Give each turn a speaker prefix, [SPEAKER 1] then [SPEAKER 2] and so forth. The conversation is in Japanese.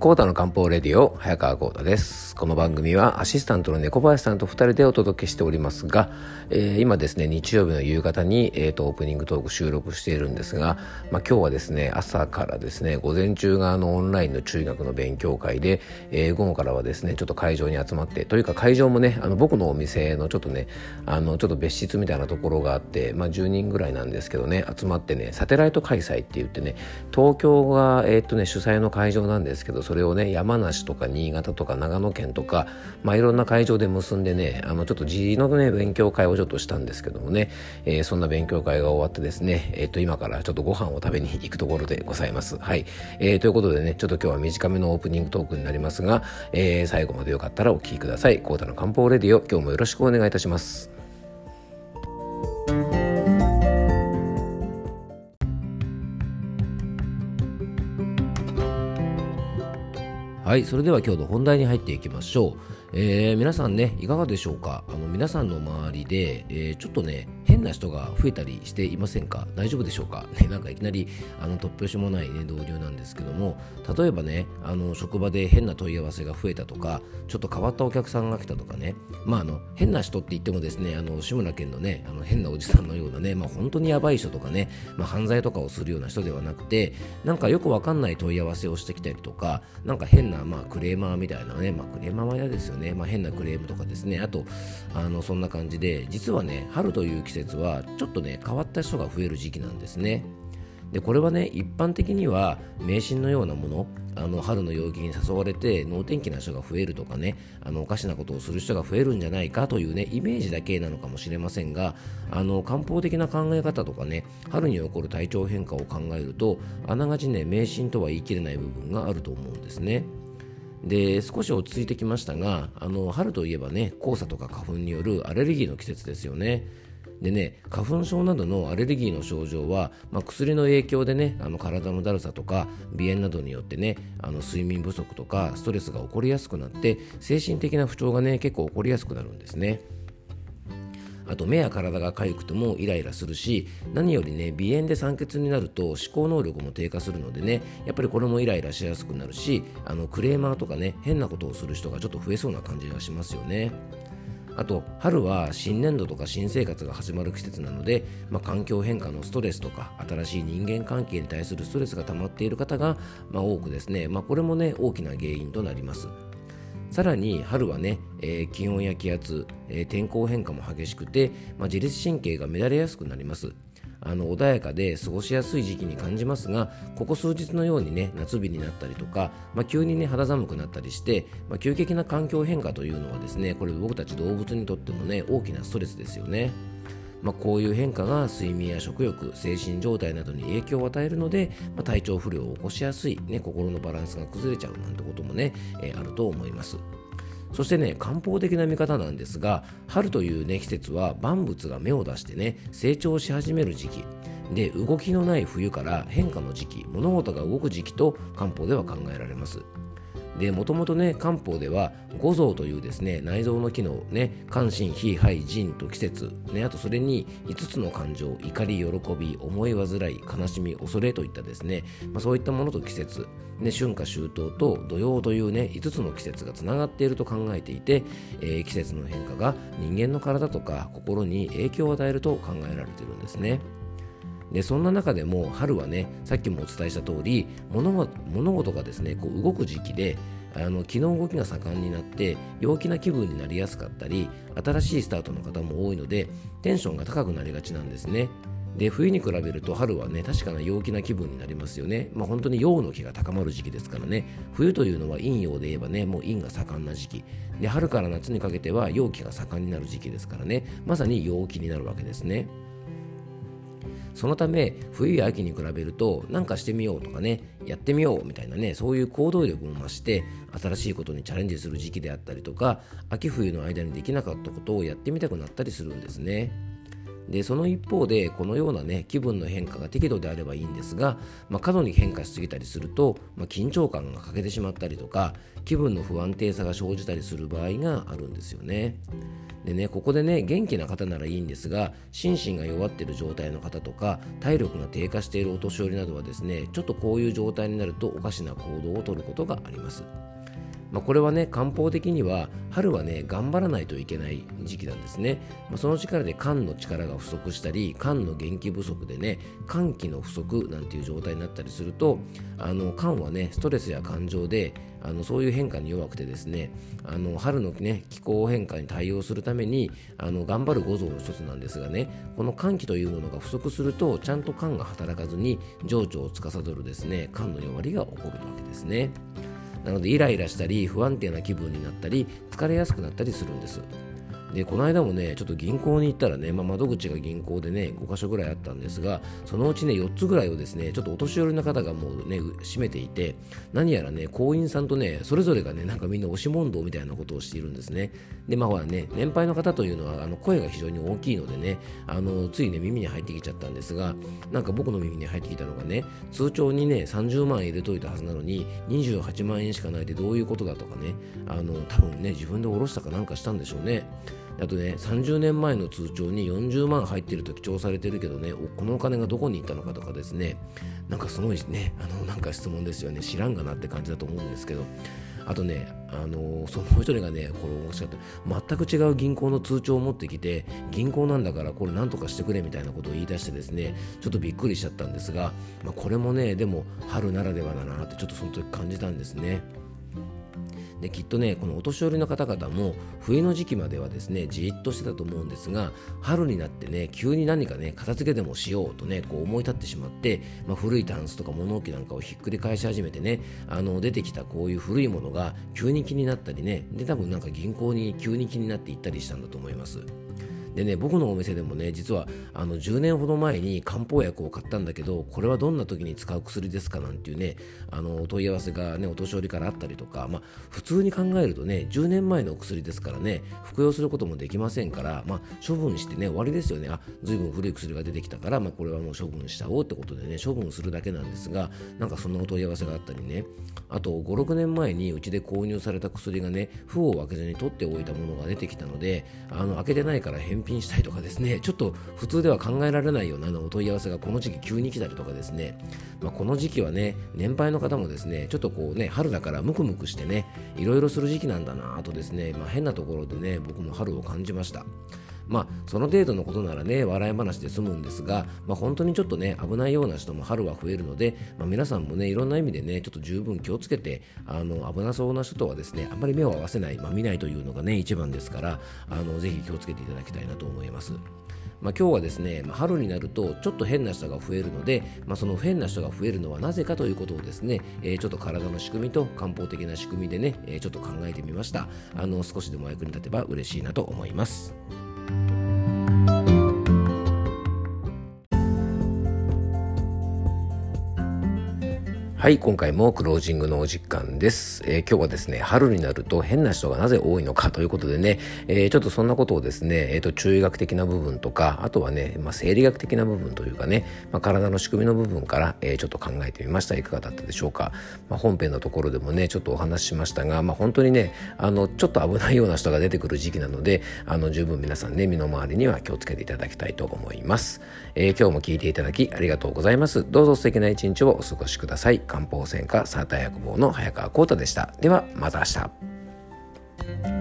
[SPEAKER 1] コータの漢方レディオ早川コータです。この番組はアシスタントの猫林さんと2人でお届けしておりますが、えー、今ですね日曜日の夕方に、えーと、オープニングトーク収録しているんですが、まあ、今日はですね朝からですね午前中があのオンラインの中学の勉強会で、えー、午後からはですねちょっと会場に集まってというか会場もねあの僕のお店のちょっとねあのちょっと別室みたいなところがあって、まあ、10人ぐらいなんですけどね集まってねサテライト開催って言ってね東京が、えーとね、主催の会場なんですけどそれをね山梨とか新潟とか長野県とか、まあ、いろんな会場で結んでねあのちょっと地のね勉強会をちょっとしたんですけどもね、えー、そんな勉強会が終わってですね、えー、と今からちょっとご飯を食べに行くところでございます。はい、えー、ということでねちょっと今日は短めのオープニングトークになりますが、えー、最後までよかったらお聴きください。コータの漢方レディオ今日もよろしくお願いいたします。はいそれでは今日の本題に入っていきましょう。えー、皆さんねいかがでしょうか？あの皆さんの周りで、えー、ちょっとね変な人が増えたりしていませんか？大丈夫でしょうか、ね、なんかいきなりあの突拍子もない、ね、導入なんですけども例えばねあの職場で変な問い合わせが増えたとかちょっと変わったお客さんが来たとかねまああの変な人って言ってもですねあの志村けんのねあの変なおじさんのようなね、まあ、本当にやばい人とかね、まあ、犯罪とかをするような人ではなくてなんかよくわかんない問い合わせをしてきたりとかなんか変な、まあ、クレーマーみたいなね、まあ、クレーマーは嫌ですよね、まあ、変なクレームとかですね。あとあのそんな感じで実はね春という季節はちょっとね変わった人が増える時期なんですねでこれはね一般的には迷信のようなものあの春の陽気に誘われて能天気な人が増えるとかねあのおかしなことをする人が増えるんじゃないかというねイメージだけなのかもしれませんがあの漢方的な考え方とかね春に起こる体調変化を考えるとあながちね迷信とは言い切れない部分があると思うんですね。で少し落ち着いてきましたがあの春といえばね黄砂とか花粉によるアレルギーの季節ですよねでね花粉症などのアレルギーの症状は、まあ、薬の影響でねあの体のだるさとか鼻炎などによってねあの睡眠不足とかストレスが起こりやすくなって精神的な不調がね結構起こりやすくなるんですね。あと目や体が痒くてもイライラするし何よりね鼻炎で酸欠になると思考能力も低下するのでねやっぱりこれもイライラしやすくなるしあのクレーマーとかね変なことをする人がちょっと増えそうな感じがしますよね。あと春は新年度とか新生活が始まる季節なので、まあ、環境変化のストレスとか新しい人間関係に対するストレスが溜まっている方が、まあ、多くですね、まあ、これもね大きな原因となります。さらに春はね、えー、気温や気圧、えー、天候変化も激しくて、まあ、自律神経が乱れやすくなりますあの穏やかで過ごしやすい時期に感じますがここ数日のようにね夏日になったりとか、まあ、急にね肌寒くなったりして、まあ、急激な環境変化というのはですねこれ僕たち動物にとってもね大きなストレスですよね。まあ、こういう変化が睡眠や食欲精神状態などに影響を与えるので、まあ、体調不良を起こしやすい、ね、心のバランスが崩れちゃうなんてこともね、えー、あると思います。そしてね漢方的な見方なんですが春というね季節は万物が芽を出してね成長し始める時期。で動きのない冬から変化の時期物事が動く時期と漢方では考えられます。でもともとね漢方では五臓というですね内臓の機能ね関心脾肺腎と季節ねあとそれに5つの感情怒り喜び思い煩い悲しみ恐れといったですね、まあ、そういったものと季節ね、春夏秋冬と土曜というね5つの季節がつながっていると考えていて、えー、季節の変化が人間の体とか心に影響を与えると考えられているんですね。でそんな中でも春はねさっきもお伝えした通り物物事がですねこう動く時期であの気の動きが盛んになって陽気な気分になりやすかったり新しいスタートの方も多いのでテンションが高くなりがちなんですね。で冬に比べると春はね確かな陽気な気分になりますよね。まあ本当に陽の気が高まる時期ですからね。冬というのは陰陽で言えばねもう陰が盛んな時期。で春から夏にかけては陽気が盛んになる時期ですからね。まさに陽気になるわけですね。そのため冬や秋に比べると何かしてみようとかねやってみようみたいなねそういう行動力も増して新しいことにチャレンジする時期であったりとか秋冬の間にできなかったことをやってみたくなったりするんですね。でその一方でこのようなね気分の変化が適度であればいいんですが、まあ、過度に変化しすぎたりすると、まあ、緊張感が欠けてしまったりとか気分の不安定さが生じたりする場合があるんですよね。でねここでね元気な方ならいいんですが心身が弱っている状態の方とか体力が低下しているお年寄りなどはですねちょっとこういう状態になるとおかしな行動をとることがあります。まあ、これはね漢方的には春はね頑張らないといけない時期なんですね、まあ、その力で肝の力が不足したり肝の元気不足でね肝気の不足なんていう状態になったりするとあの肝はねストレスや感情であのそういう変化に弱くてですねあの春の、ね、気候変化に対応するためにあの頑張る五臓の一つなんですがねこの肝気というものが不足するとちゃんと肝が働かずに情緒を司るですね肝の弱りが起こるわけですね。なのでイライラしたり不安定な気分になったり疲れやすくなったりするんです。でこの間もねちょっと銀行に行ったらね、まあ、窓口が銀行でね5箇所ぐらいあったんですがそのうちね4つぐらいをですねちょっとお年寄りの方がもうね占めていて何やらね行員さんとねそれぞれがねなんかみんな押し問答みたいなことをしているんですね。でまあほらね年配の方というのはあの声が非常に大きいのでねあのついね耳に入ってきちゃったんですがなんか僕の耳に入ってきたのがね通帳にね30万円入れといたはずなのに28万円しかないでどういうことだとかねあの多分ね自分で下ろしたかなんかしたんでしょうね。あとね30年前の通帳に40万入ってると記帳されてるけどねこのお金がどこに行ったのかとかですねなんかすごいねあのなんか質問ですよね知らんがなって感じだと思うんですけどあとね、あのその一人がね、これ面白かった。全く違う銀行の通帳を持ってきて、銀行なんだからこれなんとかしてくれみたいなことを言い出してですね、ちょっとびっくりしちゃったんですが、まあ、これもね、でも春ならではだなってちょっとその時感じたんですね。できっとねこのお年寄りの方々も冬の時期まではですねじっとしてたと思うんですが春になってね急に何かね片付けでもしようとねこう思い立ってしまって、まあ、古いタンスとか物置なんかをひっくり返し始めてねあの出てきたこういう古いものが急に気になったりねで多分なんか銀行に急に気になって行ったりしたんだと思います。でね僕のお店でもね実はあの10年ほど前に漢方薬を買ったんだけどこれはどんな時に使う薬ですかなんていうねあのお問い合わせがねお年寄りからあったりとかまあ普通に考えるとね10年前の薬ですからね服用することもできませんからまあ処分してね終わりですよね。あ随分古い薬が出てきたからまあこれはもう処分しちゃおうってことでね処分するだけなんですがなんかそんなお問い合わせがあったりね。あと56年前にうちで購入された薬がね封を開けずに取っておいたものが出てきたのであの開けてないから返品したいとかですねちょっと普通では考えられないようなお問い合わせがこの時期急に来たりとかですね、まあ、この時期はね年配の方もですねちょっとこうね春だからムクムクしてねいろいろする時期なんだなとですね、まあ、変なところでね僕も春を感じました。まあ、その程度のことならね、笑い話で済むんですが、まあ、本当にちょっとね、危ないような人も春は増えるので、まあ、皆さんもね、いろんな意味でね、ちょっと十分気をつけて、あの、危なそうな人とはですね、あんまり目を合わせない、まあ、見ないというのがね、一番ですから、あの、ぜひ気をつけていただきたいなと思います。まあ、今日はですね、まあ、春になるとちょっと変な人が増えるので、まあ、その変な人が増えるのはなぜかということをですね、えー、ちょっと体の仕組みと漢方的な仕組みでね、えー、ちょっと考えてみましたあの少しでも役に立てば嬉しいなと思います。はい、今回もクロージングのお時間です。えー、今日はですね、春になると変な人がなぜ多いのかということでね、えー、ちょっとそんなことをですね、えっ、ー、と、中医学的な部分とか、あとはね、まあ、生理学的な部分というかね、まあ、体の仕組みの部分から、えちょっと考えてみました。いかがだったでしょうか。まあ、本編のところでもね、ちょっとお話ししましたが、まあ、本当にね、あの、ちょっと危ないような人が出てくる時期なので、あの、十分皆さんね、身の回りには気をつけていただきたいと思います。え今日も聞いていただきありがとうございます。どうぞ素敵な一日をお過ごしください。漢方専科サーター薬房の早川浩太でした。ではまた明日。